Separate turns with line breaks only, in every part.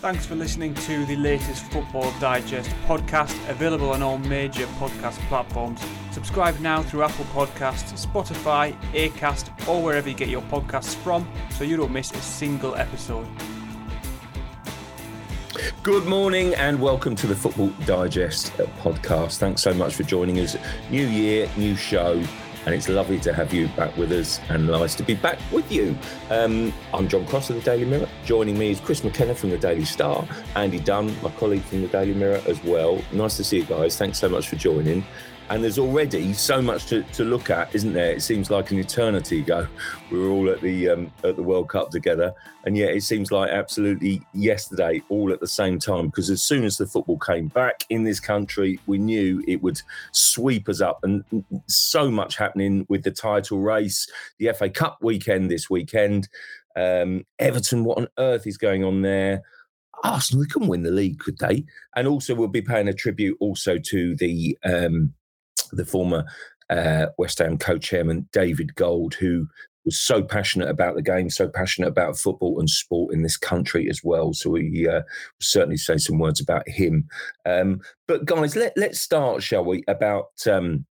Thanks for listening to the latest Football Digest podcast, available on all major podcast platforms. Subscribe now through Apple Podcasts, Spotify, Acast, or wherever you get your podcasts from so you don't miss a single episode.
Good morning and welcome to the Football Digest podcast. Thanks so much for joining us. New year, new show and it's lovely to have you back with us and nice to be back with you. Um, I'm John Cross of the Daily Mirror. Joining me is Chris McKenna from the Daily Star, Andy Dunn, my colleague from the Daily Mirror as well. Nice to see you guys. Thanks so much for joining. And there's already so much to, to look at, isn't there? It seems like an eternity ago. We were all at the um, at the World Cup together, and yet it seems like absolutely yesterday, all at the same time. Because as soon as the football came back in this country, we knew it would sweep us up, and so much happening with the title race, the FA Cup weekend this weekend. Um, Everton, what on earth is going on there? Arsenal, they couldn't win the league, could they? And also, we'll be paying a tribute also to the um, the former uh, West Ham co-chairman David Gold, who was so passionate about the game, so passionate about football and sport in this country as well. So we uh, certainly say some words about him. Um, but guys, let, let's start, shall we, about um,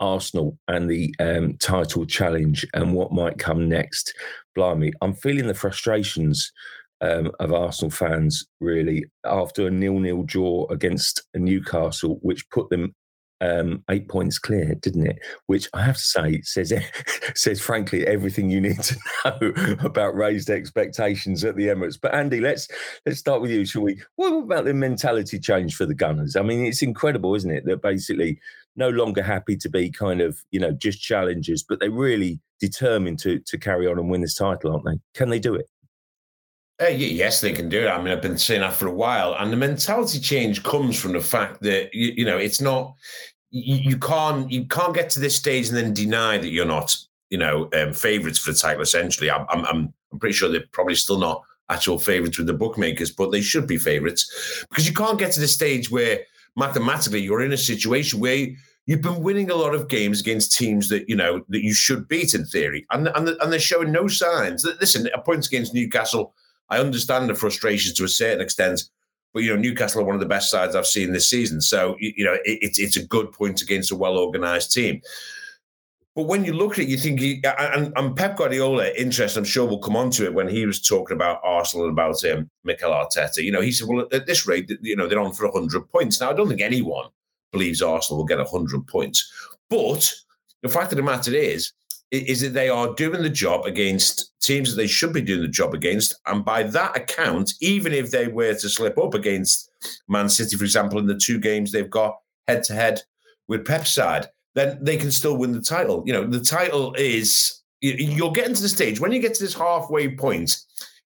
Arsenal and the um, title challenge and what might come next. Blimey, I'm feeling the frustrations um, of Arsenal fans really after a nil-nil draw against Newcastle, which put them um, eight points clear, didn't it? Which I have to say says says frankly everything you need to know about raised expectations at the Emirates. But Andy, let's let's start with you, shall we? What about the mentality change for the Gunners? I mean, it's incredible, isn't it? That basically no longer happy to be kind of you know just challengers, but they're really determined to to carry on and win this title, aren't they? Can they do it?
Uh, yes, they can do it. I mean, I've been saying that for a while, and the mentality change comes from the fact that you, you know it's not you, you, can't you can't get to this stage and then deny that you're not you know um, favourites for the title. Essentially, I'm, I'm I'm pretty sure they're probably still not actual favourites with the bookmakers, but they should be favourites because you can't get to the stage where mathematically you're in a situation where you've been winning a lot of games against teams that you know that you should beat in theory, and and, and they're showing no signs. Listen, a point against Newcastle I understand the frustrations to a certain extent, but you know Newcastle are one of the best sides I've seen this season. So you know it, it's it's a good point against a well organised team. But when you look at it, you think, he, and, and Pep Guardiola, interest, I'm sure we'll come on to it when he was talking about Arsenal and about um, Mikel Arteta. You know, he said, well, at this rate, you know, they're on for 100 points. Now, I don't think anyone believes Arsenal will get 100 points. But the fact of the matter is, is that they are doing the job against teams that they should be doing the job against. And by that account, even if they were to slip up against Man City, for example, in the two games they've got head to head with Pep's side, then they can still win the title. You know, the title is you're getting to the stage when you get to this halfway point.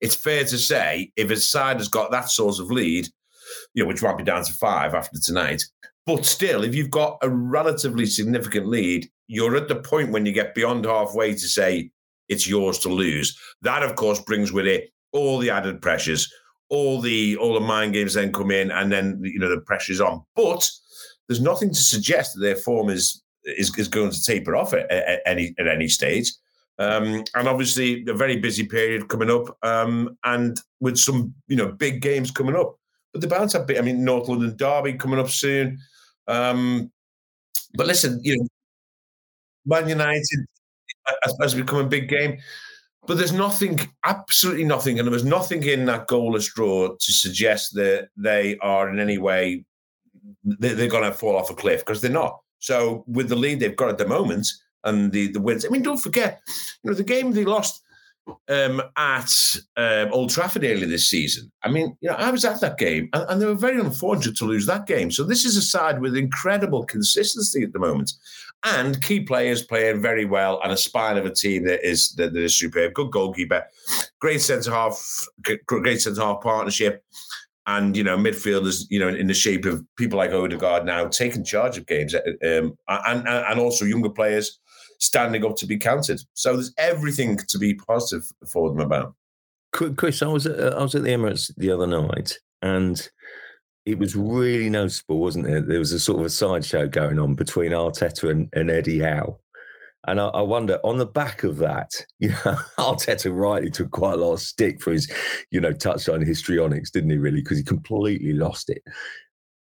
It's fair to say if a side has got that sort of lead, you know, which might be down to five after tonight, but still, if you've got a relatively significant lead, you're at the point when you get beyond halfway to say it's yours to lose. That, of course, brings with it all the added pressures, all the all the mind games then come in, and then you know the pressure's on. But there's nothing to suggest that their form is is, is going to taper off at, at any at any stage. Um, and obviously, a very busy period coming up, um, and with some you know big games coming up. But the have been, I mean, North London Derby coming up soon. Um, but listen, you know, Man United has become a big game. But there's nothing, absolutely nothing, and there was nothing in that goalless draw to suggest that they are in any way they're going to fall off a cliff because they're not. So with the lead they've got at the moment and the the wins, I mean, don't forget, you know, the game they lost um, at um, Old Trafford earlier this season. I mean, you know, I was at that game, and, and, they were very unfortunate to lose that game. So this is a side with incredible consistency at the moment, and key players playing very well, and a spine of a team that is that, that is superb. Good goalkeeper, great centre half, great centre half partnership. And you know, midfielders, you know, in the shape of people like Odegaard now taking charge of games, um, and and also younger players standing up to be counted. So there's everything to be positive for them about.
Chris, I was at, uh, I was at the Emirates the other night, and it was really noticeable, wasn't it? There was a sort of a sideshow going on between Arteta and, and Eddie Howe. And I, I, wonder, on the back of that, you know, Arteta rightly took quite a lot of stick for his, you know, touchline histrionics, didn't he? Really, because he completely lost it.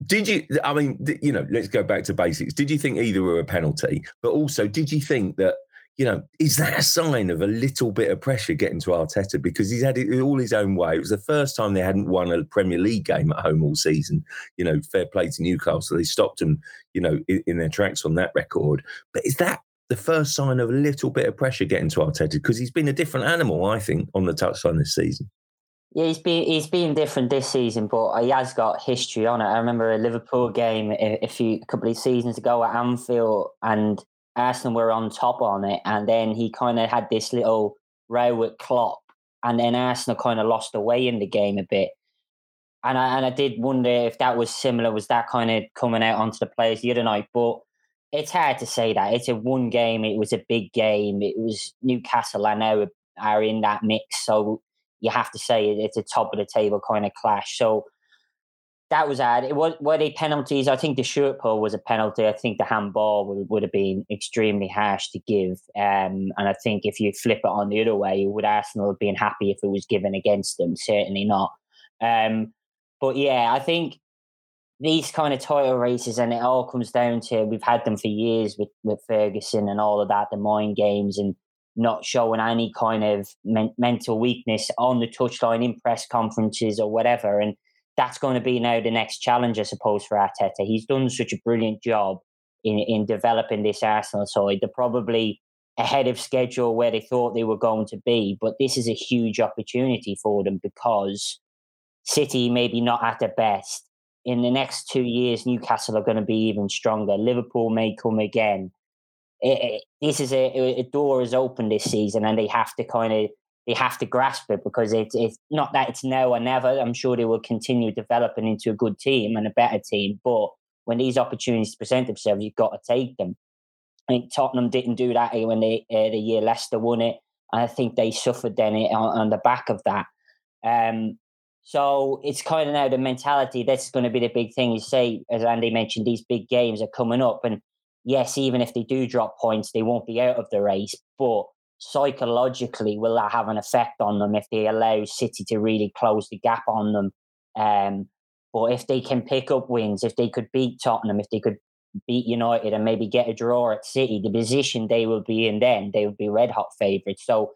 Did you? I mean, you know, let's go back to basics. Did you think either were a penalty? But also, did you think that? You know, is that a sign of a little bit of pressure getting to Arteta because he's had it all his own way? It was the first time they hadn't won a Premier League game at home all season. You know, fair play to Newcastle. They stopped them, you know, in, in their tracks on that record. But is that the first sign of a little bit of pressure getting to Arteta? Because he's been a different animal, I think, on the touchline this season.
Yeah, he's been he's been different this season, but he has got history on it. I remember a Liverpool game a, few a couple of seasons ago at Anfield, and Arsenal were on top on it, and then he kind of had this little row with Klopp, and then Arsenal kind of lost away in the game a bit. And I and I did wonder if that was similar. Was that kind of coming out onto the players the other night? But it's hard to say that. It's a one game. It was a big game. It was Newcastle. I know are in that mix, so you have to say it's a top of the table kind of clash. So that was odd. It was were they penalties? I think the shirt pull was a penalty. I think the handball would, would have been extremely harsh to give. Um, and I think if you flip it on the other way, would Arsenal have been happy if it was given against them? Certainly not. Um, but yeah, I think these kind of title races, and it all comes down to we've had them for years with with Ferguson and all of that, the mind games and not showing any kind of men- mental weakness on the touchline in press conferences or whatever. And that's going to be now the next challenge, I suppose, for Arteta. He's done such a brilliant job in, in developing this Arsenal side. They're probably ahead of schedule where they thought they were going to be, but this is a huge opportunity for them because City maybe not at their best. In the next two years, Newcastle are going to be even stronger. Liverpool may come again it, this is a, a door is open this season, and they have to kind of they have to grasp it because it's it's not that it's now or never. I'm sure they will continue developing into a good team and a better team, but when these opportunities present themselves, you've got to take them. I think Tottenham didn't do that when they uh, the year Leicester won it, and I think they suffered then on, on the back of that. Um, so it's kind of now the mentality. That's going to be the big thing. You say, as Andy mentioned, these big games are coming up, and yes, even if they do drop points, they won't be out of the race. But psychologically, will that have an effect on them if they allow City to really close the gap on them? Um, but if they can pick up wins, if they could beat Tottenham, if they could beat United and maybe get a draw at City, the position they will be in then, they would be red hot favourites. So,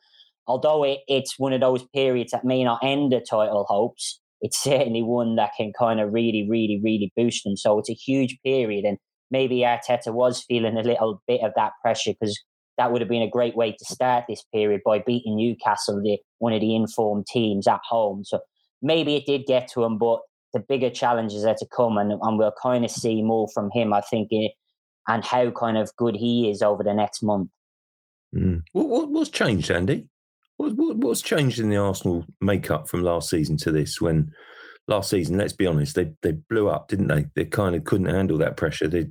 although it, it's one of those periods that may not end the title hopes, it's certainly one that can kind of really, really, really boost them. So, it's a huge period. And maybe Arteta was feeling a little bit of that pressure because that would have been a great way to start this period by beating Newcastle, the, one of the informed teams at home. So maybe it did get to him, but the bigger challenges are to come, and, and we'll kind of see more from him, I think, eh, and how kind of good he is over the next month.
Mm. What, what, what's changed, Andy? What, what, what's changed in the Arsenal makeup from last season to this when last season, let's be honest, they they blew up, didn't they? They kind of couldn't handle that pressure. They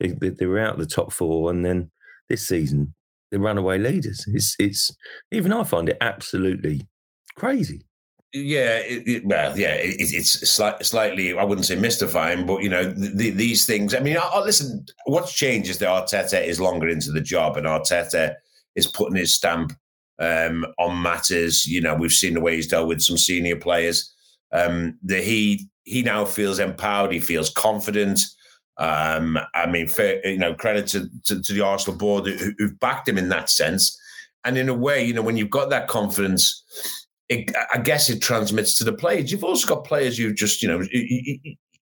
they they were out of the top four, and then this season they runaway leaders. It's it's even I find it absolutely crazy.
Yeah, it, it, well, yeah, it, it's slight, slightly. I wouldn't say mystifying, but you know, the, these things. I mean, I, I, listen. What's changed is that Arteta is longer into the job, and Arteta is putting his stamp um, on matters. You know, we've seen the way he's dealt with some senior players um, that he he now feels empowered. He feels confident. Um, I mean, you know, credit to, to, to the Arsenal board who, who've backed him in that sense. And in a way, you know, when you've got that confidence, it, I guess it transmits to the players. You've also got players who've just, you know,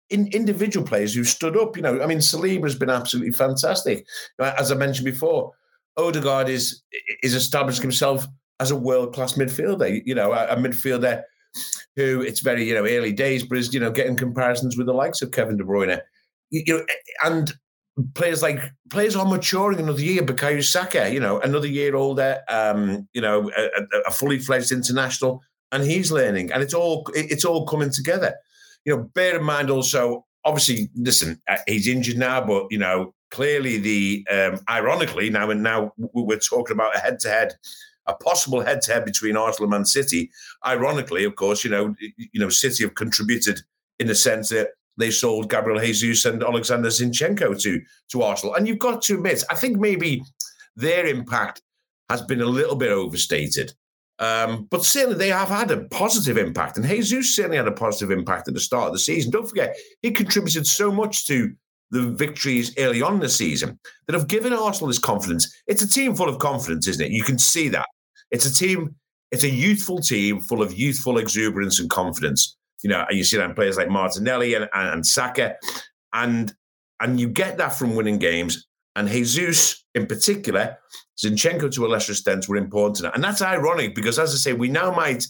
in, individual players who've stood up. You know, I mean, Saliba has been absolutely fantastic. As I mentioned before, Odegaard is is establishing himself as a world class midfielder. You know, a, a, midfielder who it's very you know early days, but is you know getting comparisons with the likes of Kevin De Bruyne. You, you know, and players like players are maturing another year. Bukayo Saka, you know, another year older, um, you know, a, a, fully fledged international, and he's learning, and it's all it's all coming together. You know, bear in mind also, obviously, listen, uh, he's injured now, but you know, clearly the um, ironically now and now we're talking about a head to head. A possible head-to-head between Arsenal and Man City. Ironically, of course, you know, you know, City have contributed in the sense that they sold Gabriel Jesus and Alexander Zinchenko to to Arsenal. And you've got to admit, I think maybe their impact has been a little bit overstated. Um, but certainly they have had a positive impact. And Jesus certainly had a positive impact at the start of the season. Don't forget, he contributed so much to the victories early on in the season that have given Arsenal this confidence. It's a team full of confidence, isn't it? You can see that. It's a team, it's a youthful team full of youthful exuberance and confidence you know, and you see that in players like Martinelli and, and, and Saka, and and you get that from winning games. And Jesus, in particular, Zinchenko to a lesser extent, were important to that. And that's ironic because, as I say, we now might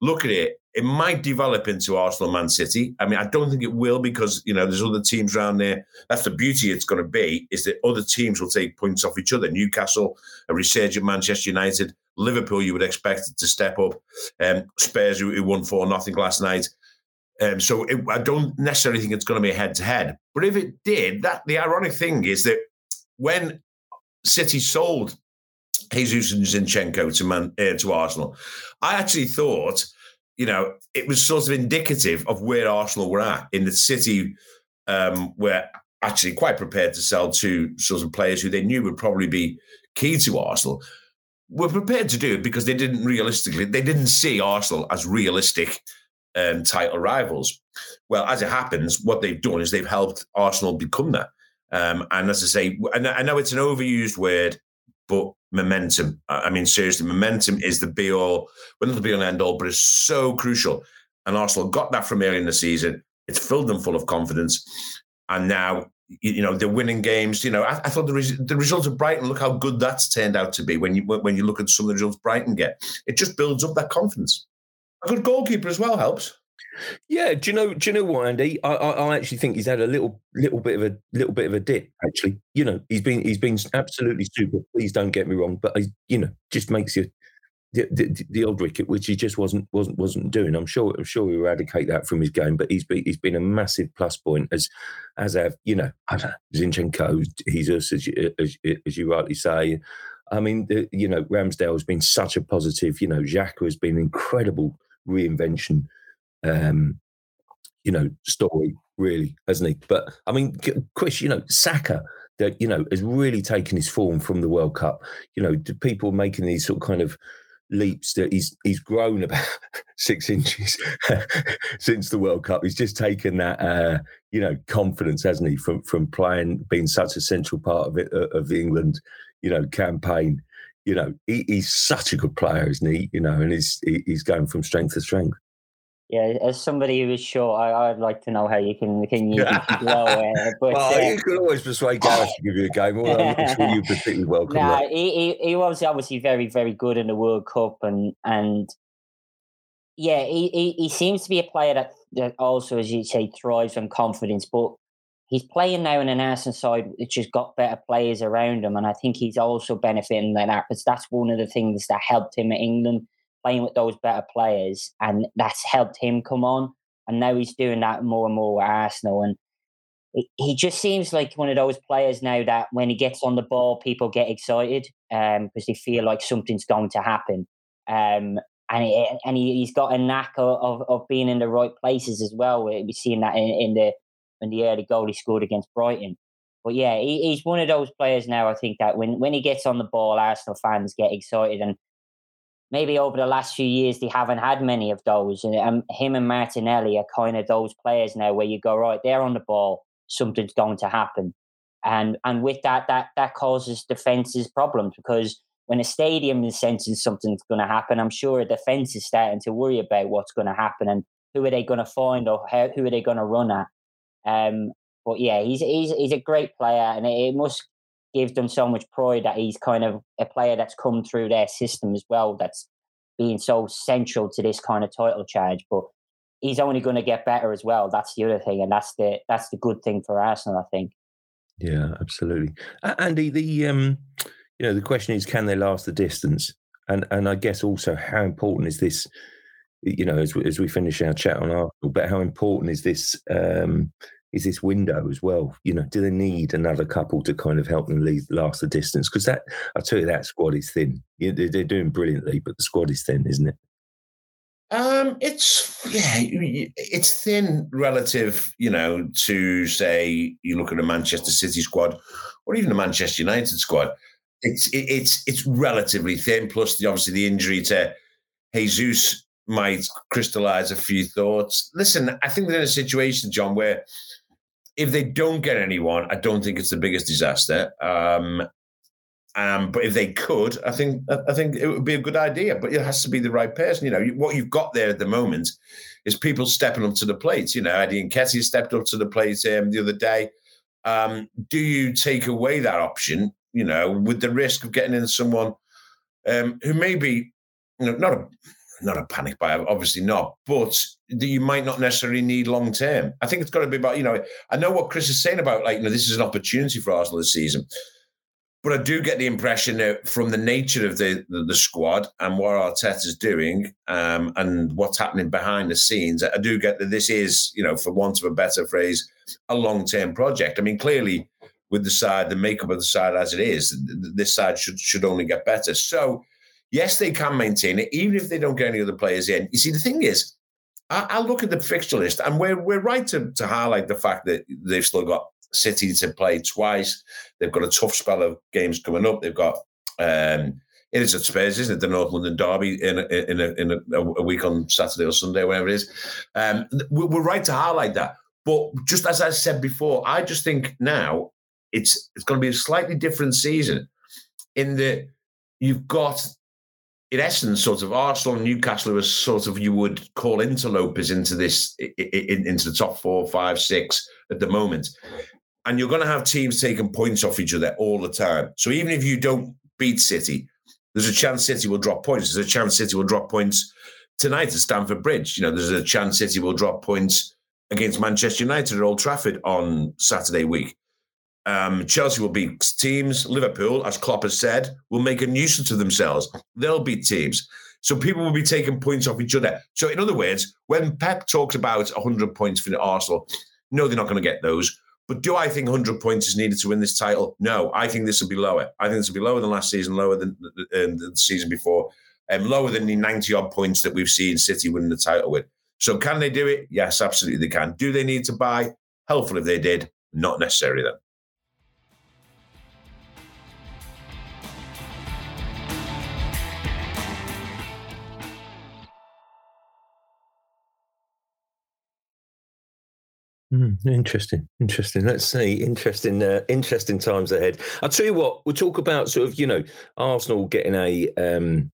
look at it. It might develop into Arsenal, Man City. I mean, I don't think it will because you know there's other teams around there. That's the beauty it's going to be is that other teams will take points off each other. Newcastle, a resurgent Manchester United, Liverpool. You would expect to step up. Um, Spurs, who, won four nothing last night. Um, so it, I don't necessarily think it's going to be a head to head. But if it did, that the ironic thing is that when City sold Jesus and Zinchenko to Man uh, to Arsenal, I actually thought, you know, it was sort of indicative of where Arsenal were at in the City um, were actually quite prepared to sell to sort of players who they knew would probably be key to Arsenal. Were prepared to do it because they didn't realistically, they didn't see Arsenal as realistic um, title rivals. Well, as it happens, what they've done is they've helped Arsenal become that. Um, and as I say, I know it's an overused word, but momentum. I mean, seriously, momentum is the be all, well, not the be all and end all, but it's so crucial. And Arsenal got that from early in the season. It's filled them full of confidence. And now, you know, they're winning games. You know, I, I thought the, res- the result of Brighton, look how good that's turned out to be when you when you look at some of the results Brighton get. It just builds up that confidence. A good goalkeeper as well helps.
Yeah, do you know? Do you know what, Andy? I, I, I, actually think he's had a little, little bit of a little bit of a dip. Actually, you know, he's been he's been absolutely super. Please don't get me wrong, but I, you know, just makes you the, the, the odd wicket, which he just wasn't wasn't wasn't doing. I'm sure I'm sure we eradicate that from his game, but he's been he's been a massive plus point as as have you know I don't know, Zinchenko, Jesus as you, as, as you rightly say. I mean, the, you know, Ramsdale has been such a positive. You know, Xhaka has been incredible reinvention, um, you know, story really, hasn't he? But I mean, Chris, you know, Saka that you know has really taken his form from the World Cup. You know, the people making these sort of kind of leaps that he's he's grown about six inches since the World Cup. He's just taken that uh, you know confidence, hasn't he, from from playing, being such a central part of it of the England you know campaign you know, he, he's such a good player, isn't he? You know, and he's he's going from strength to strength.
Yeah, as somebody who is short, I, would like to know how you can can you, can grow it. But,
well, uh, you can always persuade Gareth to give you a game. I'm sure you particularly welcome.
Nah, he, he, he was obviously very very good in the World Cup, and and yeah, he, he, he seems to be a player that, that also, as you say, thrives on confidence. But he's playing now in an Arsenal side which has got better players around him, and I think he's also benefiting that because that's one of the things that helped him at England playing with those better players, and that's helped him come on. And now he's doing that more and more with Arsenal, and he just seems like one of those players now that when he gets on the ball, people get excited um, because they feel like something's going to happen. Um, and and he, has got a knack of, of, of, being in the right places as well. We've seen that in, in the and the early goal he scored against Brighton. But yeah, he, he's one of those players now. I think that when when he gets on the ball, Arsenal fans get excited, and maybe over the last few years they haven't had many of those. And um, him and Martinelli are kind of those players now where you go right, they're on the ball, something's going to happen, and and with that, that that causes defenses problems because when a stadium is sensing something's going to happen, I'm sure a defense is starting to worry about what's going to happen and who are they going to find or how, who are they going to run at. Um, but yeah, he's he's he's a great player, and it, it must gives them so much pride that he's kind of a player that's come through their system as well. That's being so central to this kind of title charge. But he's only going to get better as well. That's the other thing, and that's the that's the good thing for Arsenal, I think.
Yeah, absolutely. Andy, the um, you know, the question is, can they last the distance? And and I guess also, how important is this? You know, as we, as we finish our chat on Arsenal, but how important is this? Um, is this window as well? You know, do they need another couple to kind of help them lead, last the distance? Because that, I tell you, that squad is thin. they're doing brilliantly, but the squad is thin, isn't it?
Um, it's yeah, it's thin relative, you know, to say you look at a Manchester City squad or even a Manchester United squad. It's it's it's relatively thin. Plus, the, obviously, the injury to Jesus might crystallize a few thoughts. Listen, I think they're in a situation, John, where if they don't get anyone, I don't think it's the biggest disaster. Um, um, but if they could, I think I think it would be a good idea. But it has to be the right person. You know, what you've got there at the moment is people stepping up to the plate. You know, Eddie Nketiah stepped up to the plate um, the other day. Um, do you take away that option? You know, with the risk of getting in someone um, who may be, you know, not a not a panic buyer, obviously not, but you might not necessarily need long term. I think it's got to be about, you know, I know what Chris is saying about like, you know, this is an opportunity for Arsenal this season. But I do get the impression that from the nature of the, the, the squad and what Arteta's doing um, and what's happening behind the scenes, I do get that this is, you know, for want of a better phrase, a long term project. I mean, clearly, with the side, the makeup of the side as it is, this side should should only get better. So, yes, they can maintain it, even if they don't get any other players in. You see, the thing is, I, I look at the fixture list, and we're we're right to, to highlight the fact that they've still got City to play twice. They've got a tough spell of games coming up. They've got um, it is at Spurs, isn't it? The North London Derby in a, in a, in a, a week on Saturday or Sunday, whatever it is. Um, we're right to highlight that. But just as I said before, I just think now it's it's going to be a slightly different season in that you've got, in essence, sort of Arsenal and Newcastle as sort of you would call interlopers into this into the top four, five, six at the moment and you're going to have teams taking points off each other all the time. So even if you don't beat City, there's a chance City will drop points. There's a chance City will drop points tonight at Stamford Bridge. You know, there's a chance City will drop points against Manchester United at Old Trafford on Saturday week. Um, Chelsea will beat teams. Liverpool, as Klopp has said, will make a nuisance of themselves. They'll beat teams. So people will be taking points off each other. So in other words, when Pep talks about 100 points for Arsenal, no, they're not going to get those. But do I think 100 points is needed to win this title? No, I think this will be lower. I think this will be lower than last season, lower than, um, the season before, and um, lower than the 90 odd points that we've seen City winning the title with. So can they do it? Yes, absolutely they can. Do they need to buy? Helpful if they did, not necessarily then.
Mm, interesting, interesting. Let's see. Interesting, uh, interesting times ahead. I'll tell you what. We'll talk about sort of you know Arsenal getting a um,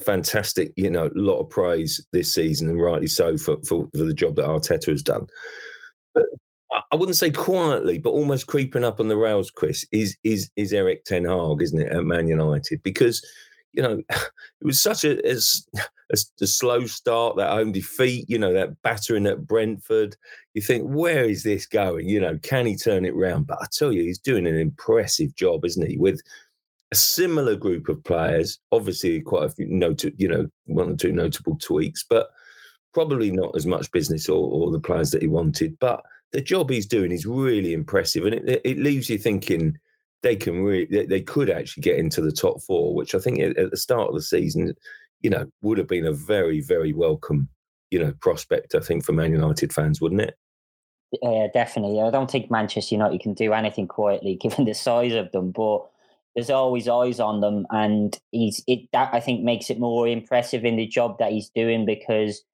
fantastic, you know, lot of praise this season, and rightly so for, for, for the job that Arteta has done. But I wouldn't say quietly, but almost creeping up on the rails. Chris is is is Erik Ten Hag, isn't it, at Man United? Because you know, it was such a, a, a, slow start, that home defeat, you know, that battering at Brentford. You think, where is this going? You know, can he turn it round? But I tell you, he's doing an impressive job, isn't he? With a similar group of players, obviously quite a few, note, you know, one or two notable tweaks, but probably not as much business or, or the players that he wanted. But the job he's doing is really impressive. And it, it leaves you thinking, they can really they could actually get into the top four, which I think at the start of the season, you know, would have been a very very welcome you know prospect. I think for Man United fans, wouldn't it?
Yeah, definitely. I don't think Manchester United can do anything quietly, given the size of them, but. There's always eyes on them, and he's it. That I think makes it more impressive in the job that he's doing because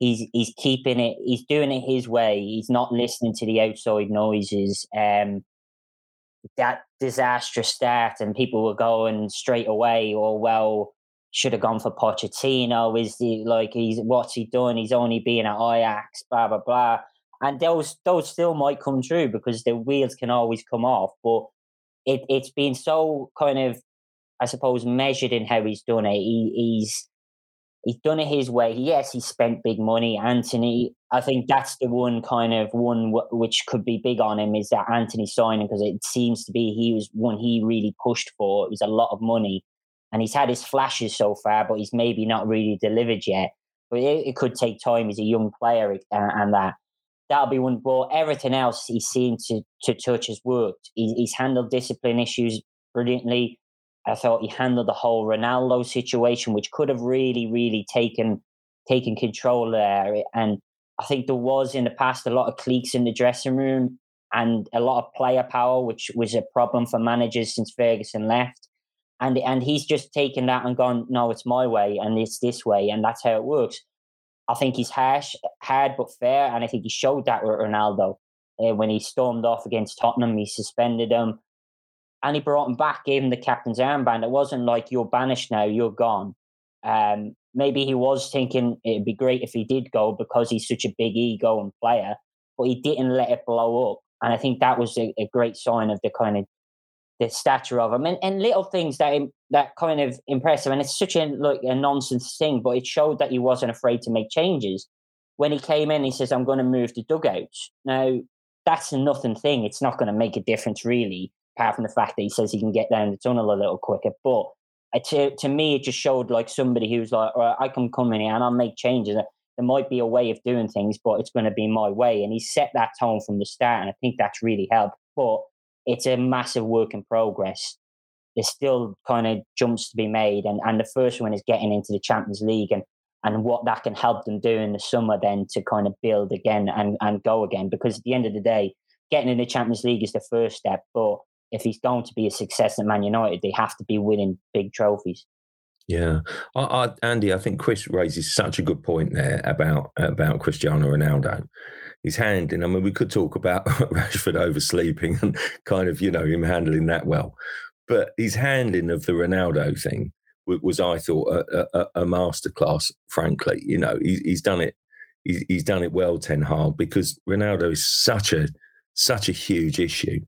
he's he's keeping it. He's doing it his way. He's not listening to the outside noises. Um, that disastrous start and people were going straight away, or oh, well, should have gone for Pochettino. Is he like he's what's he done? He's only been at Ajax, blah blah blah. And those those still might come true because the wheels can always come off. But it, it's been so kind of, I suppose, measured in how he's done it. He, he's he's done it his way. Yes, he spent big money. Antony, I think that's the one kind of one w- which could be big on him is that Antony signing because it seems to be he was one he really pushed for. It was a lot of money, and he's had his flashes so far, but he's maybe not really delivered yet. But it, it could take time. He's a young player, and, and that that'll be one. But everything else he seemed to to touch has worked. He, he's handled discipline issues brilliantly. I thought he handled the whole Ronaldo situation, which could have really, really taken taken control there. And I think there was in the past a lot of cliques in the dressing room and a lot of player power, which was a problem for managers since Ferguson left. And and he's just taken that and gone, no, it's my way and it's this way, and that's how it works. I think he's harsh, hard but fair, and I think he showed that with Ronaldo uh, when he stormed off against Tottenham. He suspended him and he brought him back, gave him the captain's armband. It wasn't like you're banished now, you're gone. Um, maybe he was thinking it'd be great if he did go because he's such a big ego and player, but he didn't let it blow up. And I think that was a, a great sign of the kind of the stature of him and, and little things that that kind of impressive. And it's such a like a nonsense thing, but it showed that he wasn't afraid to make changes. When he came in, he says, "I'm going to move the dugouts." Now that's a nothing thing. It's not going to make a difference really apart from the fact that he says he can get down the tunnel a little quicker. But uh, to, to me, it just showed like somebody who's like, right, I can come in here and I'll make changes. There might be a way of doing things, but it's going to be my way. And he set that tone from the start. And I think that's really helped. But it's a massive work in progress. There's still kind of jumps to be made. And, and the first one is getting into the Champions League and, and what that can help them do in the summer then to kind of build again and, and go again. Because at the end of the day, getting in the Champions League is the first step. But if he's going to be a success at Man United, they have to be winning big trophies.
Yeah, I, I, Andy, I think Chris raises such a good point there about about Cristiano Ronaldo. His handling. I mean, we could talk about Rashford oversleeping and kind of you know him handling that well, but his handling of the Ronaldo thing was, I thought, a, a, a masterclass. Frankly, you know, he, he's done it. He's, he's done it well, Ten Hag, because Ronaldo is such a such a huge issue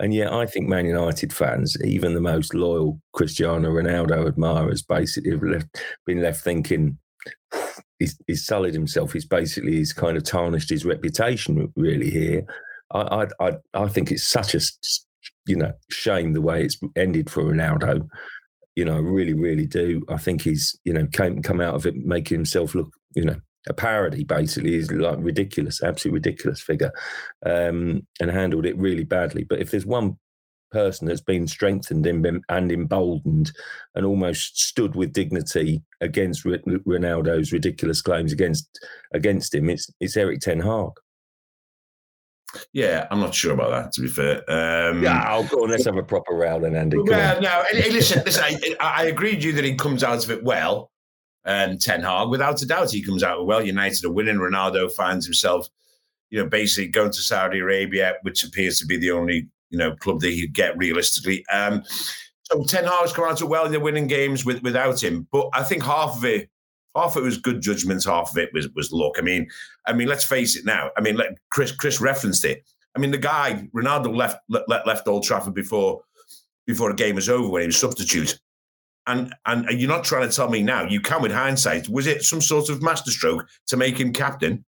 and yet, I think Man United fans, even the most loyal Cristiano Ronaldo admirers, basically have left, been left thinking he's, he's sullied himself. He's basically he's kind of tarnished his reputation really here. I I I, I think it's such a you know shame the way it's ended for Ronaldo. You know, I really, really do. I think he's you know came come out of it making himself look you know a parody basically is like ridiculous, absolutely ridiculous figure, um, and handled it really badly. But if there's one person that's been strengthened and emboldened and almost stood with dignity against Ronaldo's ridiculous claims against against him, it's it's Erik Ten Hag.
Yeah, I'm not sure about that. To be fair, um,
yeah, I'll go on. Let's have a proper row then, Andy.
Well,
on.
no, listen, listen. I, I agree with you that he comes out of it well um, Ten Hag. Without a doubt, he comes out well. United are winning. Ronaldo finds himself, you know, basically going to Saudi Arabia, which appears to be the only, you know, club that he'd get realistically. Um, so Ten Hag's come out well. They're winning games with, without him. But I think half of it, half of it was good judgment. Half of it was was luck. I mean, I mean, let's face it now. I mean, let, Chris Chris referenced it. I mean, the guy Ronaldo left left, left Old Trafford before before the game was over when he was substitute. And and you're not trying to tell me now. You can, with hindsight, was it some sort of masterstroke to make him captain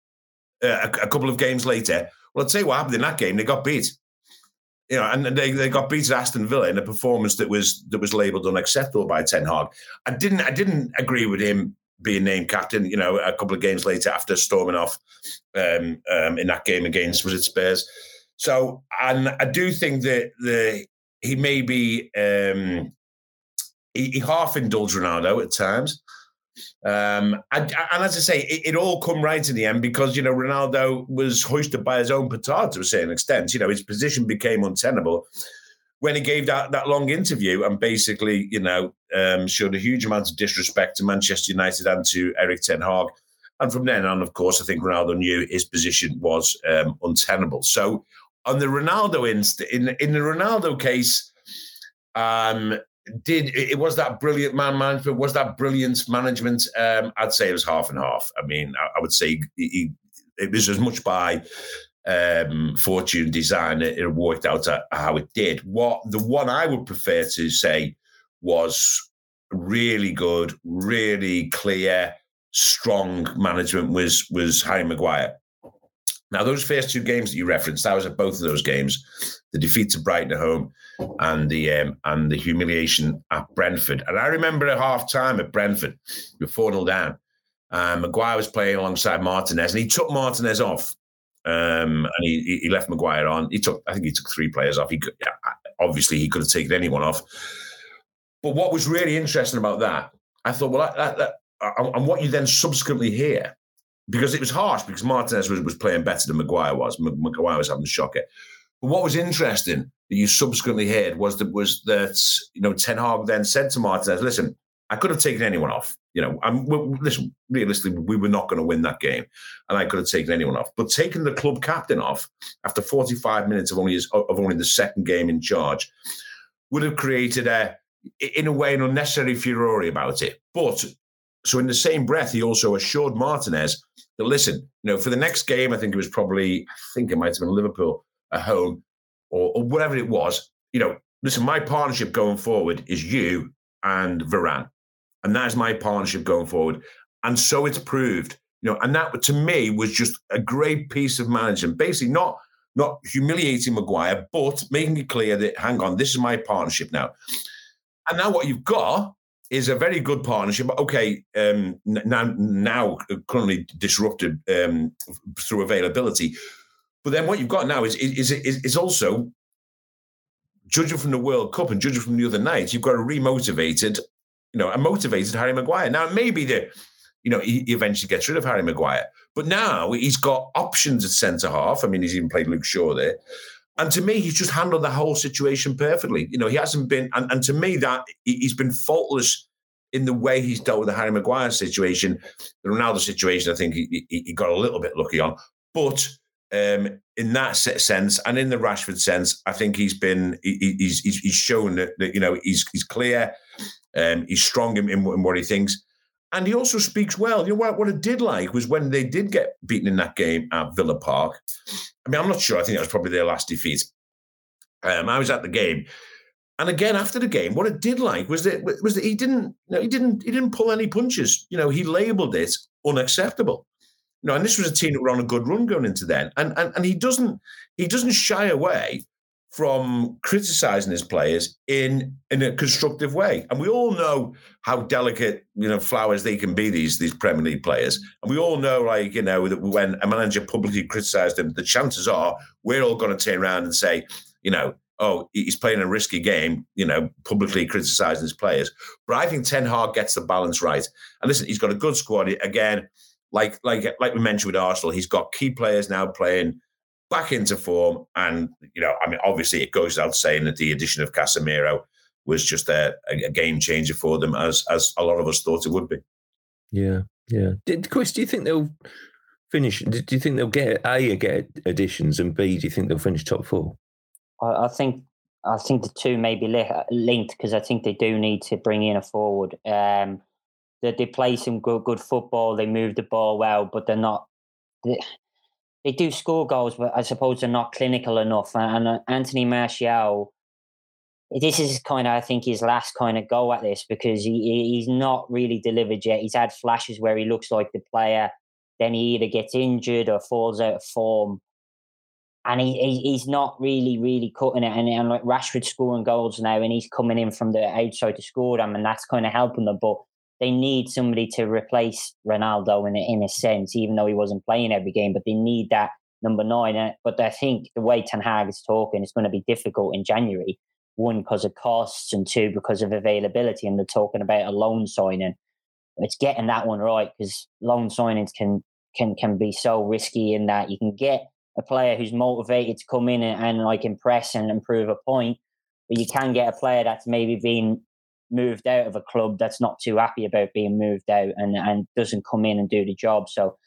uh, a, a, couple of games later? Well, I'll tell you what happened in that game. They got beat. You know, and they, they got beat at Aston Villa in a performance that was that was labelled unacceptable by Ten Hag. I didn't I didn't agree with him being named captain. You know, a couple of games later after storming off um, um, in that game against was it Spurs. So, and I do think that the he may be um, he, he half indulged Ronaldo at times. Um, and, and, as I say, it, it, all come right in the end because you know Ronaldo was hoisted by his own petard to a certain extent. You know his position became untenable when he gave that that long interview and basically you know um, showed a huge amount of disrespect to Manchester United and to Erik Ten Hag. And from then on, of course, I think Ronaldo knew his position was um, untenable. So on the Ronaldo inst in in the Ronaldo case, um, did it was that brilliant man management? Was that brilliant management? Um, I'd say it was half and half. I mean, I, I would say he, he, it was as much by um, fortune design, it, it worked out how it did. What the one I would prefer to say was really good, really clear, strong management was was Harry Maguire. Now, those first two games that you referenced, I was at both of those games: the defeat to Brighton at home and the um, and the humiliation at Brentford. And I remember at half time at Brentford, we were 4 0 down. Um, Maguire was playing alongside Martinez, and he took Martinez off, um, and he, he left Maguire on. He took, I think, he took three players off. He could, obviously he could have taken anyone off. But what was really interesting about that, I thought, well, that, that, and what you then subsequently hear because it was harsh because Martinez was, was playing better than Maguire was. Maguire was having a shocker. But what was interesting that you subsequently heard was that was that you know Ten Hag then said to Martinez, "Listen, I could have taken anyone off. You know, I'm listen. Realistically, we were not going to win that game, and I could have taken anyone off. But taking the club captain off after 45 minutes of only his, of only the second game in charge would have created a, in a way, an unnecessary furore about it. But so in the same breath, he also assured Martinez that listen, you know, for the next game, I think it was probably, I think it might have been Liverpool at home or, or whatever it was. You know, listen, my partnership going forward is you and Varane, and that is my partnership going forward. And so it's proved, you know, and that to me was just a great piece of management. Basically, not not humiliating Maguire, but making it clear that hang on, this is my partnership now. And now what you've got is a very good partnership. Okay, um, now now currently disrupted um, through availability, but then what you've got now is is is, is also judging from the World Cup and judging from the other night, you've got a remotivated, you know, a motivated Harry Maguire. Now maybe the, you know, he, eventually gets rid of Harry Maguire, but now he's got options at centre half. I mean, he's even played Luke Shaw there. And to me, he's just handled the whole situation perfectly. You know, he hasn't been, and, and to me, that he's been faultless in the way he's dealt with the Harry Maguire situation. The Ronaldo situation, I think he, he, he got a little bit lucky on. But um, in that sense, and in the Rashford sense, I think he's been he, he's, he's, shown that, that, you know he's he's clear, um, he's strong in, in, what he thinks, and he also speaks well. You know what? What I did like was when they did get beaten in that game at Villa Park. I mean, I'm not sure. I think that was probably their last defeat. Um, I was at the game, and again after the game, what I did like was that was that he didn't you know, he didn't he didn't pull any punches. You know, he labelled it unacceptable. You know, and this was a team that were on a good run going into then, and and and he doesn't he doesn't shy away from criticizing his players in in a constructive way. And we all know how delicate, you know, flowers they can be, these these Premier League players. And we all know, like, you know, that when a manager publicly criticized them, the chances are we're all going to turn around and say, you know, oh, he's playing a risky game, you know, publicly criticizing his players. But I think Ten Hag gets the balance right. And listen, he's got a good squad. Again, like like like we mentioned with Arsenal, he's got key players now playing back into form. And, you know, I mean, obviously it goes without saying that the addition of Casemiro was just a, a game changer for them, as as a lot of us thought it would be.
Yeah, yeah. Did, Chris, do you think they'll finish? Do you think they'll get A, get additions, and B, do you think they'll finish top four?
I, I think I think the two may be li- linked because I think they do need to bring in a forward. Um, they, they play some good good football. They move the ball well, but they're not. They, they do score goals, but I suppose they're not clinical enough. And, and Anthony Martial, this is kind of I think his last kind of go at this because he he's not really delivered yet. He's had flashes where he looks like the player, then he either gets injured or falls out of form and he, he's not really really cutting it. And, and like Rashford scoring goals now, and he's coming in from the outside to score them, and that's kind of helping them. But they need somebody to replace Ronaldo in a, in a sense, even though he wasn't playing every game. But they need that number nine. But I think the way Ten Hag is talking, it's going to be difficult in January. One because of costs, and two because of availability. And they're talking about a loan signing. It's getting that one right because loan signings can can can be so risky in that you can get a player who's motivated to come in and, and like impress and improve a point. But you can get a player that's maybe been moved out of a club that's not too happy about being moved out and, and doesn't come in and do the job. So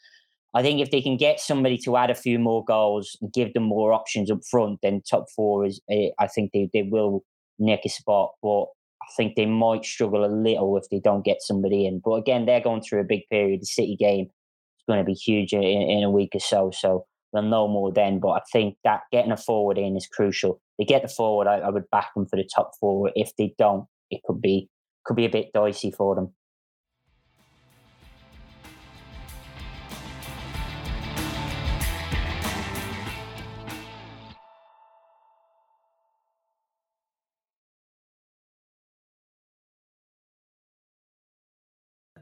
I think if they can get somebody to add a few more goals and give them more options up front, then top four is, eh, I think they, they will nick a spot. But I think they might struggle a little if they don't get somebody in. But again, they're going through a big period. The City game is going to be huge in, in a week or so. So we'll know more then. But I think that getting a forward in is crucial. They get the forward, I, I would back them for the top four. If they don't, it could be could be a bit dicey for them.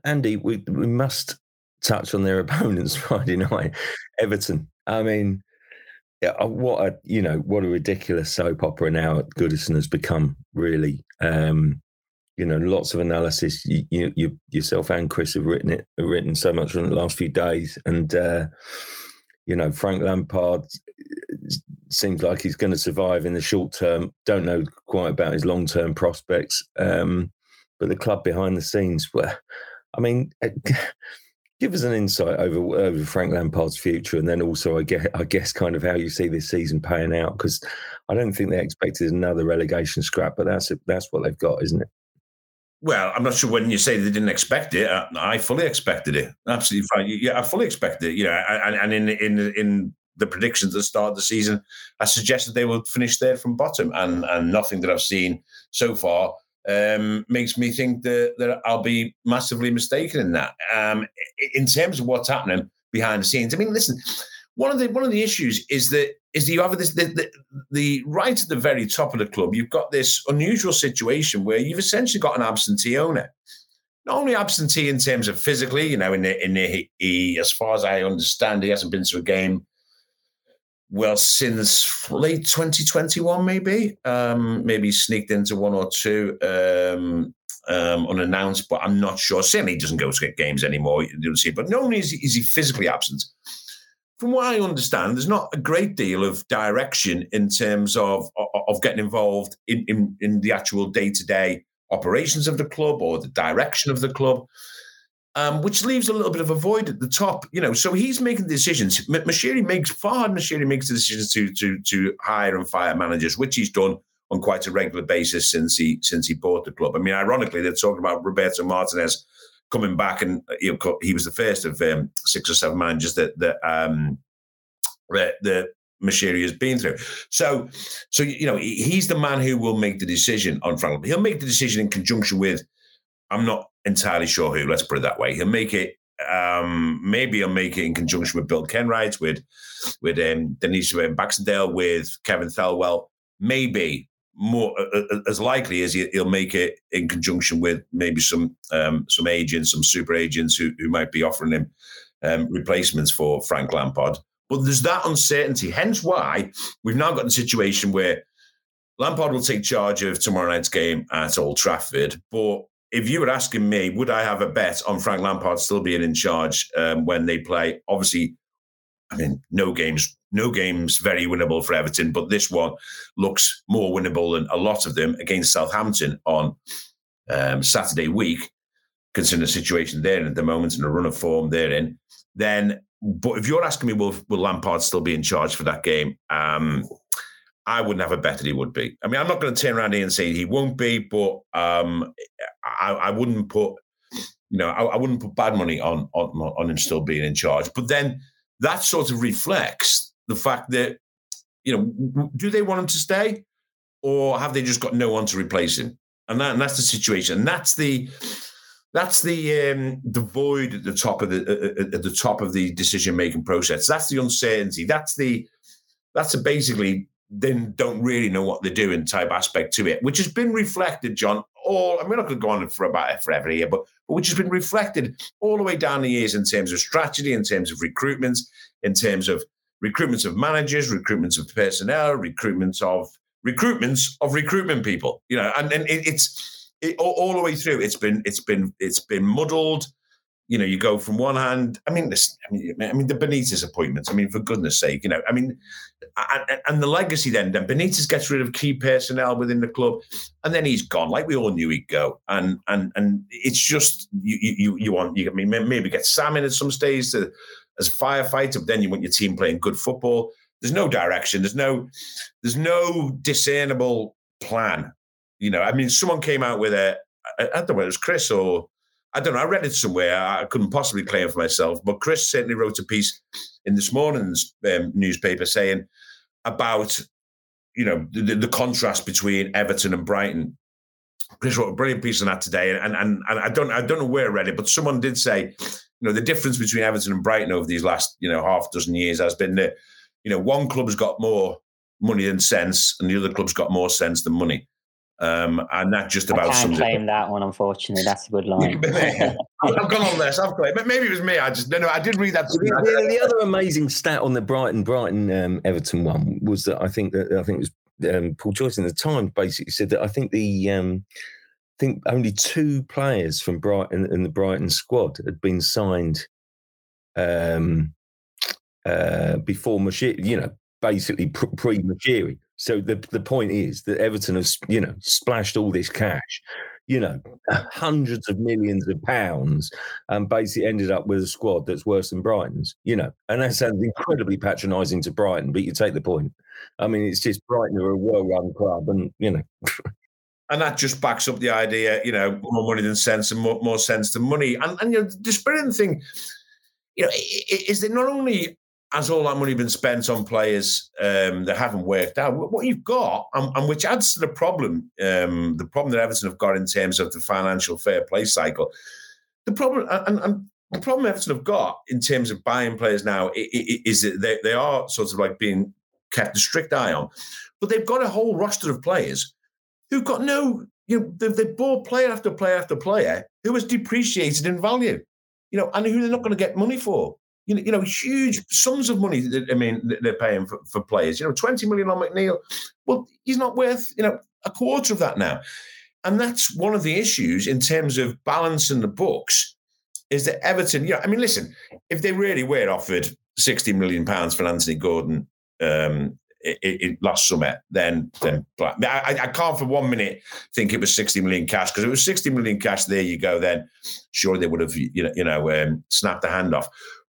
Andy, we we must touch on their opponents Friday night, Everton. I mean, uh, what a you know what a ridiculous soap opera now Goodison has become. Really, um, you know, lots of analysis. You, you, you, yourself and Chris have written it, have written so much in the last few days, and uh, you know, Frank Lampard uh, seems like he's going to survive in the short term. Don't know quite about his long term prospects, um, but the club behind the scenes, were, I mean. Uh, give us an insight over over Frank Lampard's future, and then also, I guess, I guess, kind of how you see this season paying out. Because I don't think they expected another relegation scrap, but that's that's what they've got, isn't it?
Well, I'm not sure when you say they didn't expect it. I, I fully expected it. Absolutely fine. Yeah, I fully expected it. You know, and, and in in in the predictions at the start of the season, I suggested they would finish there from bottom, and and nothing that I've seen so far um, makes me think that, that I'll be massively mistaken in that. Um, in terms of what's happening behind the scenes, I mean, listen, one of the one of the issues is that is that you have this the, the, the right at the very top of the club. You've got this unusual situation where you've essentially got an absentee owner. Not only absentee in terms of physically, you know, in the, in the, he, as far as I understand, he hasn't been to a game well since late 2021 maybe um maybe sneaked into one or two um um unannounced but i'm not sure certainly he doesn't go to games anymore you don't see but not only is he, is he physically absent from what i understand there's not a great deal of direction in terms of of getting involved in in, in the actual day-to-day operations of the club or the direction of the club um, which leaves a little bit of a void at the top. You know, so he's making decisions. M- Moshiri makes Farhad Moshiri makes the decisions to to to hire and fire managers, which he's done on quite a regular basis since he since he bought the club. I mean, ironically, they're talking about Roberto Martinez coming back, and you know, he was the first of um, six or seven managers that that um, that, that Moshiri has been through. So, so you know, he's the man who will make the decision on Frank. He'll make the decision in conjunction with. I'm not entirely sure who. Let's put it that way. He'll make it. Um, maybe he'll make it in conjunction with Bill Kenwright, with with um, Denise Baxendale, with Kevin Thelwell. Maybe more as likely as he'll make it in conjunction with maybe some um, some agents, some super agents who who might be offering him um, replacements for Frank Lampard. But there's that uncertainty. Hence why we've now got the situation where Lampard will take charge of tomorrow night's game at Old Trafford, but if you were asking me, would I have a bet on Frank Lampard still being in charge um, when they play? Obviously, I mean, no games, no games very winnable for Everton, but this one looks more winnable than a lot of them against Southampton on um, Saturday week, considering the situation they're in at the moment and the run of form they're in. Then, but if you're asking me, will, will Lampard still be in charge for that game? Um, I wouldn't have a bet that he would be. I mean, I'm not going to turn around here and say he won't be, but um, I, I, wouldn't put, you know, I, I, wouldn't put bad money on, on on him still being in charge. But then that sort of reflects the fact that, you know, do they want him to stay, or have they just got no one to replace him? And, that, and that's the situation. And that's the that's the um, the void at the top of the uh, at the top of the decision making process. That's the uncertainty. That's the that's a basically then don't really know what they're doing type aspect to it, which has been reflected, John. All I mean, going to go on for about forever here, but, but which has been reflected all the way down the years in terms of strategy, in terms of recruitments, in terms of recruitments of managers, recruitments of personnel, recruitments of recruitments of recruitment people. You know, and, and it, it's it, all, all, the way through. It's been it's been it's been muddled you know, you go from one hand. I mean, this. I mean, I mean, the Benitez appointments. I mean, for goodness' sake, you know. I mean, and, and, the legacy then. Then Benitez gets rid of key personnel within the club, and then he's gone. Like we all knew he'd go. And and and it's just you you you want you. I mean, maybe get Sam in at some stage to, as a firefighter. But then you want your team playing good football. There's no direction. There's no there's no discernible plan. You know, I mean, someone came out with a. I don't know, it was Chris or I don't know. I read it somewhere. I couldn't possibly claim for myself, but Chris certainly wrote a piece in this morning's um, newspaper saying about you know the, the, contrast between Everton and Brighton. Chris wrote a brilliant piece on that today, and, and and I don't I don't know where I read it, but someone did say, you know, the difference between Everton and Brighton over these last you know half dozen years has been that you know one club's got more money than sense, and the other club's got more sense than money. Um, and that just about
I can't claim that one, unfortunately. That's a good line.
I've gone on this. I've claimed. But maybe it was me. I just no, no. I did read that.
The, the, the other amazing stat on the Brighton Brighton um, Everton one was that I think that I think it was um, Paul Joyce in the Times basically said that I think the um, I think only two players from Brighton and the Brighton squad had been signed um, uh, before Moshiri, you know, basically pre Moshiri. So the the point is that Everton has, you know, splashed all this cash, you know, hundreds of millions of pounds, and basically ended up with a squad that's worse than Brighton's, you know. And that sounds incredibly patronising to Brighton, but you take the point. I mean, it's just Brighton are a well-run club, and you know.
and that just backs up the idea, you know, more money than sense and more, more sense than money. And and you know, the brilliant thing, you know, is that not only has all that money been spent on players um, that haven't worked out? What you've got, and, and which adds to the problem, um, the problem that Everton have got in terms of the financial fair play cycle. The problem, and, and the problem Everton have got in terms of buying players now is that they, they are sort of like being kept a strict eye on, but they've got a whole roster of players who've got no, you know, they've, they've bought player after player after player who has depreciated in value, you know, and who they're not going to get money for you know, you know, huge sums of money. That, I mean, they're paying for, for players. You know, twenty million on McNeil. Well, he's not worth you know a quarter of that now, and that's one of the issues in terms of balancing the books. Is that Everton? You know, I mean, listen, if they really were offered sixty million pounds for Anthony Gordon um, it, it, last summer, then then I, I, can't for one minute think it was 60 million cash because it was 60 million cash. There you go. Then sure they would have you know you know um, snapped the hand off.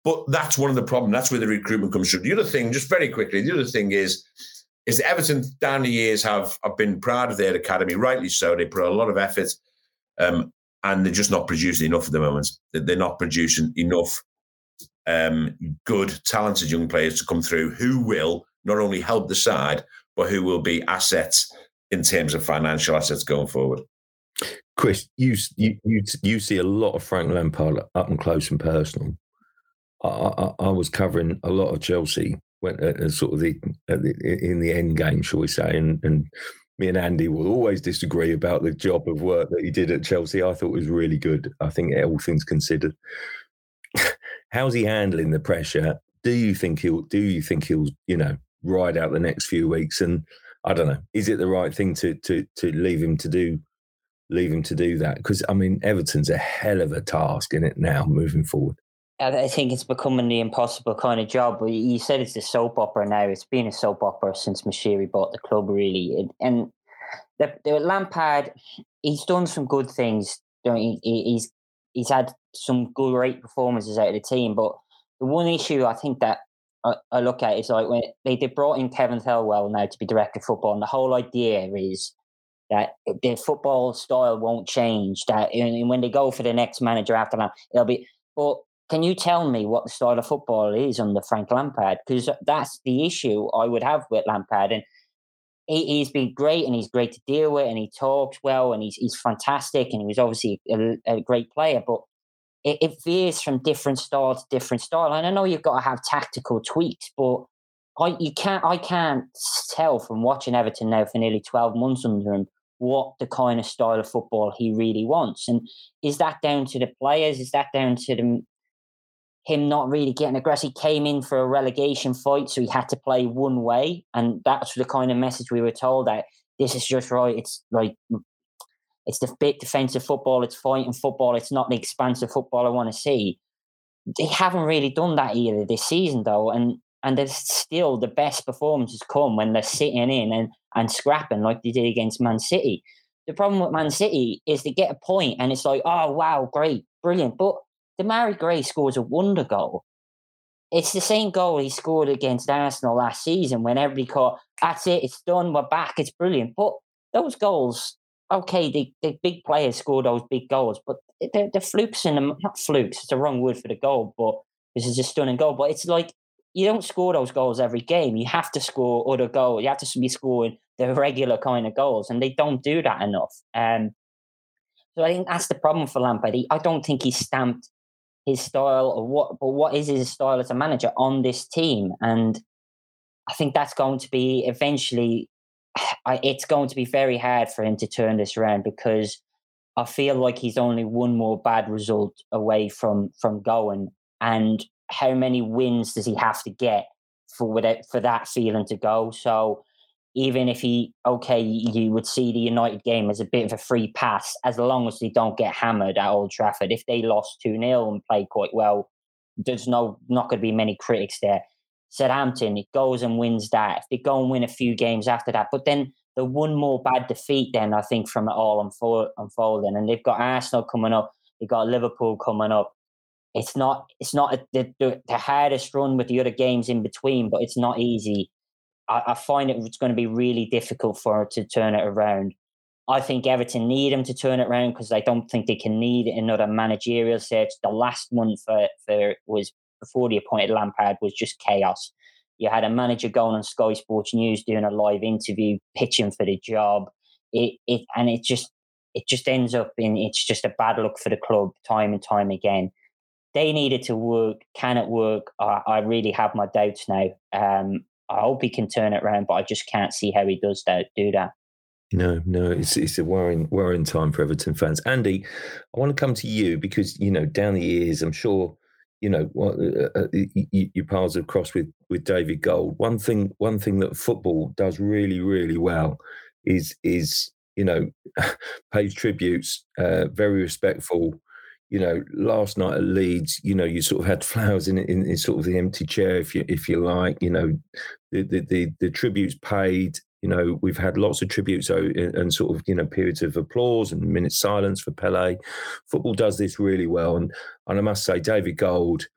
But that's one of the problems. That's where the recruitment comes through. The other thing, just very quickly, the other thing is, is Everton down the years have, have been proud of their academy, rightly so. They put a lot of effort, um, and they're just not producing enough at the moment. They're not producing enough um, good, talented young players to come through who will not only help the side, but who will be assets in terms of financial assets going forward.
Chris, you you you, see a lot of Frank Lampard up and close and personal. I, I, I was covering a lot of Chelsea when uh, sort of the, the, in the end game, shall we say, and and me and Andy will always disagree about the job of work that he did at Chelsea. I thought was really good. I think all things considered. How's he handling the pressure? Do you think he'll? Do you think he'll? You know, ride out the next few weeks? And I don't know. Is it the right thing to to to leave him to do? Leave him to do that because I mean Everton's a hell of a task in it now moving forward.
I think it's becoming the impossible kind of job. You said it's a soap opera now. It's been a soap opera since Moshiri bought the club, really. And the, the Lampard, he's done some good things. He, he's he's had some great performances out of the team. But the one issue I think that I, look at is like when they, they brought in Kevin Thelwell now to be director of football, and the whole idea is that the football style won't change. That and when they go for the next manager after that, it'll be. But can you tell me what the style of football is under Frank Lampard? Because that's the issue I would have with Lampard. And he, has been great and he's great to deal with and he talks well and he's, he's fantastic and he was obviously a, a great player. But it, it, veers from different style to different style. And I know you've got to have tactical tweaks, but I you can't I can't tell from watching Everton now for nearly 12 months under him what the kind of style of football he really wants. And is that down to the players? Is that down to the him not really getting aggressive. He came in for a relegation fight, so he had to play one way, and that's the kind of message we were told that this is just right. It's like it's the big defensive football, it's fighting football, it's not the expansive football I want to see. They haven't really done that either this season, though, and and there's still the best performances come when they're sitting in and and scrapping like they did against Man City. The problem with Man City is they get a point and it's like, oh wow, great, brilliant, but Demarai Gray scores a wonder goal. It's the same goal he scored against Arsenal last season when everybody caught, that's it, it's done, we're back, it's brilliant. But those goals, okay, the, the big players score those big goals, but the, the flukes and the, not flukes, it's the wrong word for the goal, but this is a stunning goal. But it's like you don't score those goals every game. You have to score other goals. You have to be scoring the regular kind of goals, and they don't do that enough. Um, so I think that's the problem for Lampard. He, I don't think he stamped his style or what, but what is his style as a manager on this team? And I think that's going to be eventually. It's going to be very hard for him to turn this around because I feel like he's only one more bad result away from from going. And how many wins does he have to get for for that feeling to go? So even if he okay, you would see the United game as a bit of a free pass as long as they don't get hammered at Old Trafford. If they lost two 0 and played quite well, there's no not going to be many critics there. Southampton, it goes and wins that. If they go and win a few games after that, but then the one more bad defeat, then I think from it all unfold, unfolding, and they've got Arsenal coming up, they've got Liverpool coming up. It's not it's not the, the, the hardest run with the other games in between, but it's not easy. I, I find it, it's going to be really difficult for it to turn it around. I think Everton need him to turn it around because I don't think they can need another managerial search. The last one for, for was before the appointed Lampard was just chaos. You had a manager going on Sky Sports News doing a live interview, pitching for the job. It it and it just it just ends up in it's just a bad look for the club time and time again. They needed to work. Can it work? I, I really have my doubts now. Um, I hope he can turn it around, but I just can't see how he does that. Do that.
No, no, it's it's a worrying worrying time for Everton fans. Andy, I want to come to you because you know down the years, I'm sure you know uh, uh, your paths have crossed with with David Gold. One thing, one thing that football does really, really well is is you know pays tributes, uh, very respectful, you know, last night at Leeds, you know, you sort of had flowers in, in, in sort of the empty chair, if you if you like. You know, the the the, the tributes paid. You know, we've had lots of tributes and sort of you know periods of applause and minutes silence for Pele. Football does this really well, and and I must say, David Gold.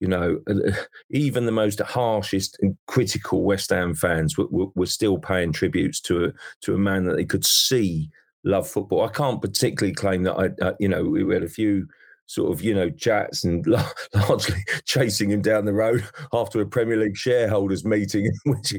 You know, even the most harshest and critical West Ham fans were, were, were still paying tributes to a to a man that they could see love football. I can't particularly claim that I, uh, you know, we had a few sort of, you know, chats and largely chasing him down the road after a Premier League shareholders meeting, in which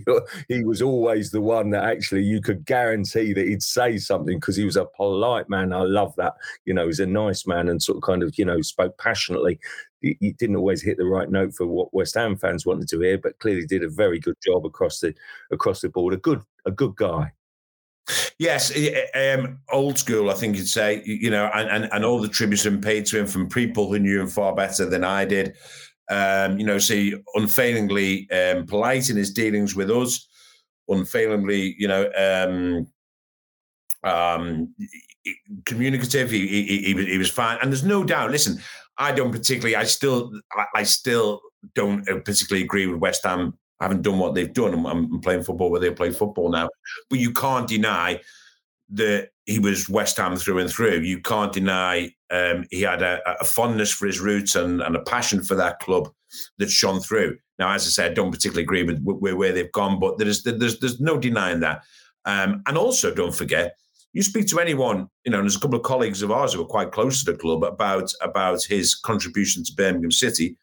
he, was always the one that actually you could guarantee that he'd say something because he was a polite man. I love that. You know, he's a nice man and sort of kind of, you know, spoke passionately. He didn't always hit the right note for what West Ham fans wanted to hear, but clearly did a very good job across the across the board. A good a good guy.
Yes, um, old school, I think you'd say, you know, and, and, and all the tributes been paid to him from people who knew him far better than I did. Um, you know, see, unfailingly um, polite in his dealings with us, unfailingly, you know, um, um, communicative. He, he, he, he was fine, and there's no doubt. Listen, I don't particularly. I still, I, I still don't particularly agree with West Ham haven't done what they've done. I'm, I'm playing football where they play football now. But you can't deny that he was West Ham through and through. You can't deny um, he had a, a, fondness for his roots and, and, a passion for that club that shone through. Now, as I said, I don't particularly agree with where, where they've gone, but there's there's there's no denying that. Um, and also, don't forget, you speak to anyone, you know, and there's a couple of colleagues of ours who are quite close to the club about about his contribution to Birmingham City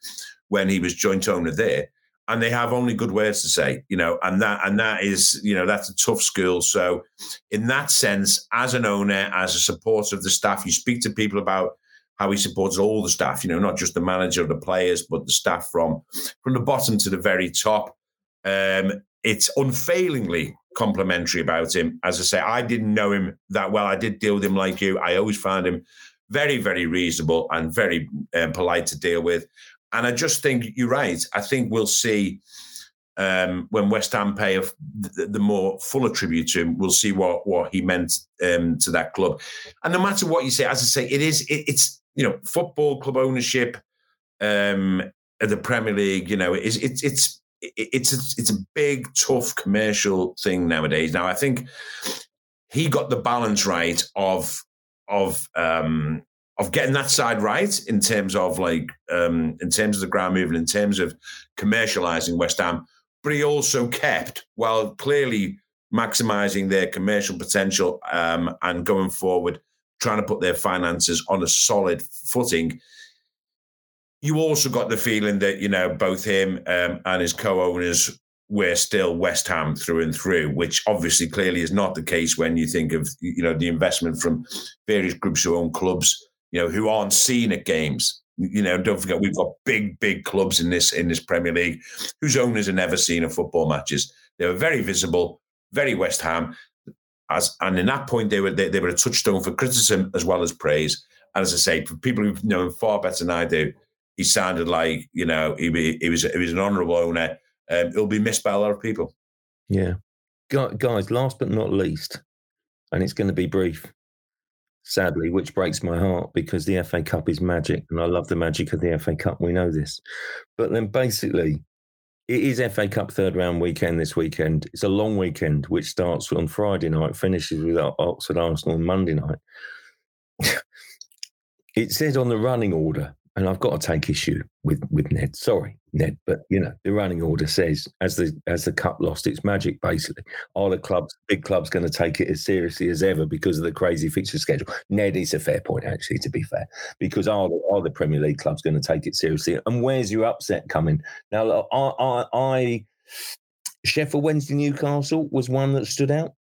when he was joint owner there and they have only good words to say, you know, and that and that is, you know, that's a tough school. So, in that sense, as an owner, as a supporter of the staff, you speak to people about how he supports all the staff, you know, not just the manager or the players, but the staff from from the bottom to the very top. Um, it's unfailingly complimentary about him. As I say, I didn't know him that well. I did deal with him like you. I always found him very, very reasonable and very um, polite to deal with. And I just think you're right. I think we'll see um, when West Ham pay a, the, the, more fuller tribute to him, we'll see what what he meant um, to that club. And no matter what you say, as I say, it is it, it's you know football club ownership um, the Premier League. You know, it's it's it's it's a, it's a big tough commercial thing nowadays. Now I think he got the balance right of of um, of getting that side right in terms of like um, in terms of the ground movement, in terms of commercializing West Ham, but he also kept while clearly maximizing their commercial potential um, and going forward trying to put their finances on a solid footing. You also got the feeling that you know both him um, and his co-owners were still West Ham through and through, which obviously clearly is not the case when you think of you know the investment from various groups who own clubs, you know, who aren't seen at games. You know, don't forget we've got big, big clubs in this in this Premier League whose owners are never seen at football matches. They were very visible, very West Ham. As and in that point, they were they, they were a touchstone for criticism as well as praise. And as I say, for people who know him far better than I do, he sounded like you know he, he was he was an honourable owner. Um, he'll be missed by a lot of people.
Yeah, guys. Last but not least, and it's going to be brief sadly, which breaks my heart because the FA Cup is magic and I love the magic of the FA Cup. We know this. But then basically, it is FA Cup third round weekend this weekend. It's a long weekend, which starts on Friday night, finishes with Oxford Arsenal on Monday night. it says on the running order and I've got to take issue with with Ned. Sorry, Ned, but you know the running order says as the as the cup lost its magic. Basically, are the clubs, big clubs, going to take it as seriously as ever because of the crazy fixture schedule? Ned is a fair point, actually. To be fair, because are the, the Premier League clubs going to take it seriously? And where's your upset coming now? I, I, I Sheffield Wednesday Newcastle was one that stood out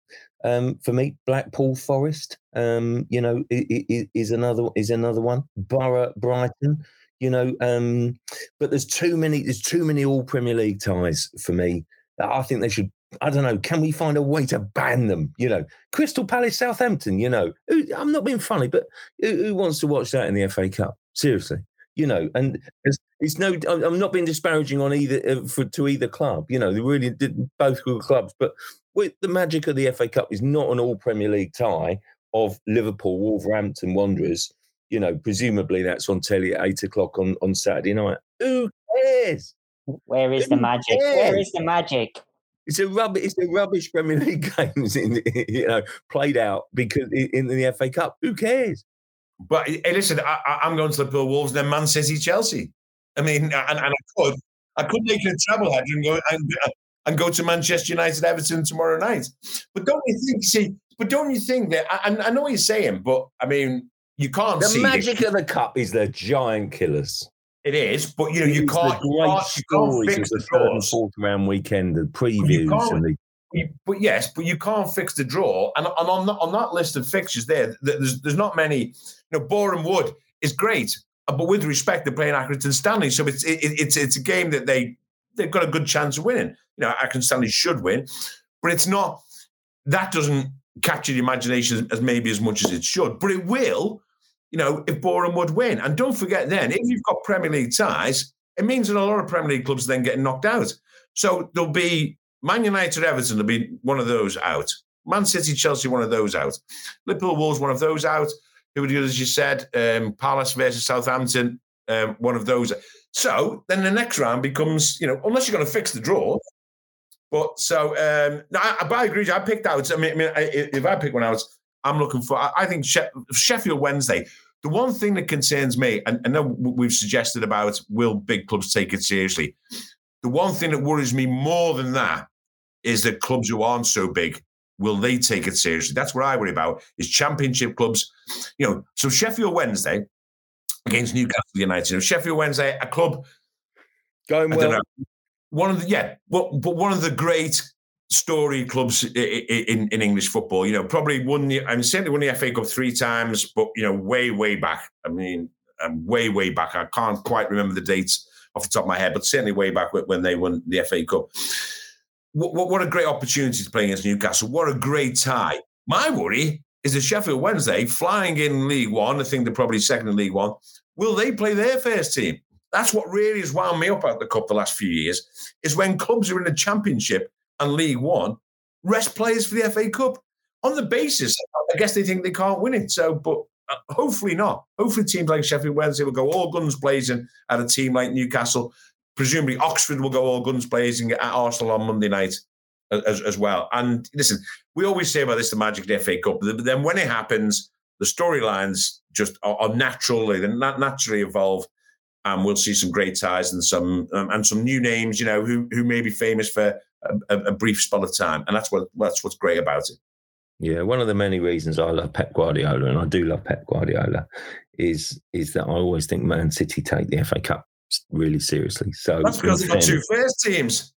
um, for me. Blackpool Forest, um, you know, is, is, another is another one. Boro Brighton, you know, um, but there's too many. There's too many all Premier League ties for me. I think they should. I don't know. Can we find a way to ban them? You know, Crystal Palace, Southampton. You know, I'm not being funny, but who, who wants to watch that in the FA Cup? Seriously, you know, and it's, it's, no, I'm not being disparaging on either uh, for to either club. You know, they really did both good clubs, but with the magic of the FA Cup is not an all Premier League tie of Liverpool, Wolverhampton Wanderers. You know, presumably that's on telly at eight o'clock on, on Saturday night. Who cares?
Where is Who the magic? Cares? Where is the magic?
It's a rubbish. It's a rubbish Premier League games in you know played out because in the FA Cup. Who cares?
But hey, listen, I, am going to Liverpool Wolves, then Man City, Chelsea. I mean, and, and I could, I could make it a treble header and go and, uh, and go to Manchester United, Everton tomorrow night. But don't you think? See, but don't you think that? I, I know what you're saying, but I mean, you can't.
The magic of the cup is the giant killers.
It is, but you know, you can't,
you can't, you can't fix the third and fourth round weekend, the previews and the
but yes, but you can't fix the draw. And, and on, that, on that list of fixtures there, there's, there's not many. You know, Boreham Wood is great, uh, but with respect, they're playing Accrington Stanley, so it's it, it's it's a game that they they've got a good chance of winning. You know, Accrington Stanley should win, but it's not. That doesn't capture the imagination as maybe as much as it should, but it will. You know, if Boreham Wood win, and don't forget, then if you've got Premier League ties, it means that a lot of Premier League clubs then getting knocked out. So there'll be Man United, Everton will be one of those out. Man City, Chelsea, one of those out. Liverpool, Wolves, one of those out. Who would you, as you said, um, Palace versus Southampton, um, one of those. So then the next round becomes, you know, unless you're going to fix the draw. But so, um, no, I, I agree. I picked out. I mean, I mean, if I pick one out, I'm looking for. I think Sheffield Wednesday. The one thing that concerns me, and I know we've suggested about will big clubs take it seriously. The one thing that worries me more than that is that clubs who aren't so big will they take it seriously? That's what I worry about. Is championship clubs, you know? So Sheffield Wednesday against Newcastle United. You know, Sheffield Wednesday, a club
going well. Know,
one of the yeah, but but one of the great story clubs in, in English football. You know, probably won the I mean certainly won the FA Cup three times, but you know, way way back. I mean, um, way way back. I can't quite remember the dates off the top of my head, but certainly way back when they won the FA Cup what, what a great opportunity to play against Newcastle. What a great tie. My worry is that Sheffield Wednesday, flying in League One, I think they're probably second in League One, will they play their first team? That's what really has wound me up at the Cup the last few years, is when clubs are in the Championship and League One, rest players for the FA Cup on the basis, I guess they think they can't win it. So, but uh, hopefully not. Hopefully teams like Sheffield Wednesday will go all guns blazing at a team like Newcastle presumably Oxford will go all guns blazing at Arsenal on Monday night as, as well. And listen, we always say about this the magic of the FA Cup, but then when it happens, the storylines just are, are naturally they naturally evolve, and we'll see some great ties and some um, and some new names, you know, who who may be famous for a, a, brief spell of time, and that's what that's what's great about it.
Yeah, one of the many reasons I love Pep Guardiola, and I do love Pep Guardiola, is is that I always think Man City take the FA Cup really seriously. So
that's because they've got two first teams.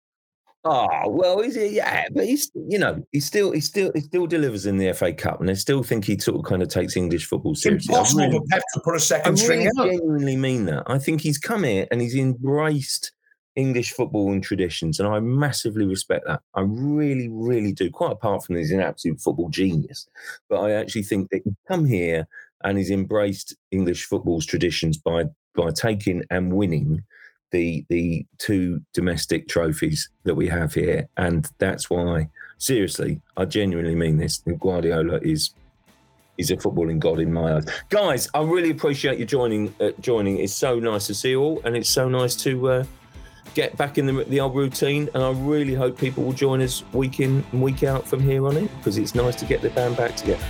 Oh well, is it? Yeah, but he's you know he still he still he still delivers in the FA Cup, and I still think he sort of kind of takes English football seriously.
Impossible really, for Pep to put a second
I
string
out. genuinely mean that. I think he's come here and he's embraced English football and traditions, and I massively respect that. I really, really do. Quite apart from he's an absolute football genius, but I actually think that he's come here and he's embraced English football's traditions by by taking and winning the the two domestic trophies that we have here, and that's why. Seriously, I genuinely mean this. Guardiola is is a footballing god in my eyes. Guys, I really appreciate you joining. Uh, joining, it's so nice to see you all, and it's so nice to uh, get back in the, the old routine. And I really hope people will join us week in and week out from here on in because it's nice to get the band back together.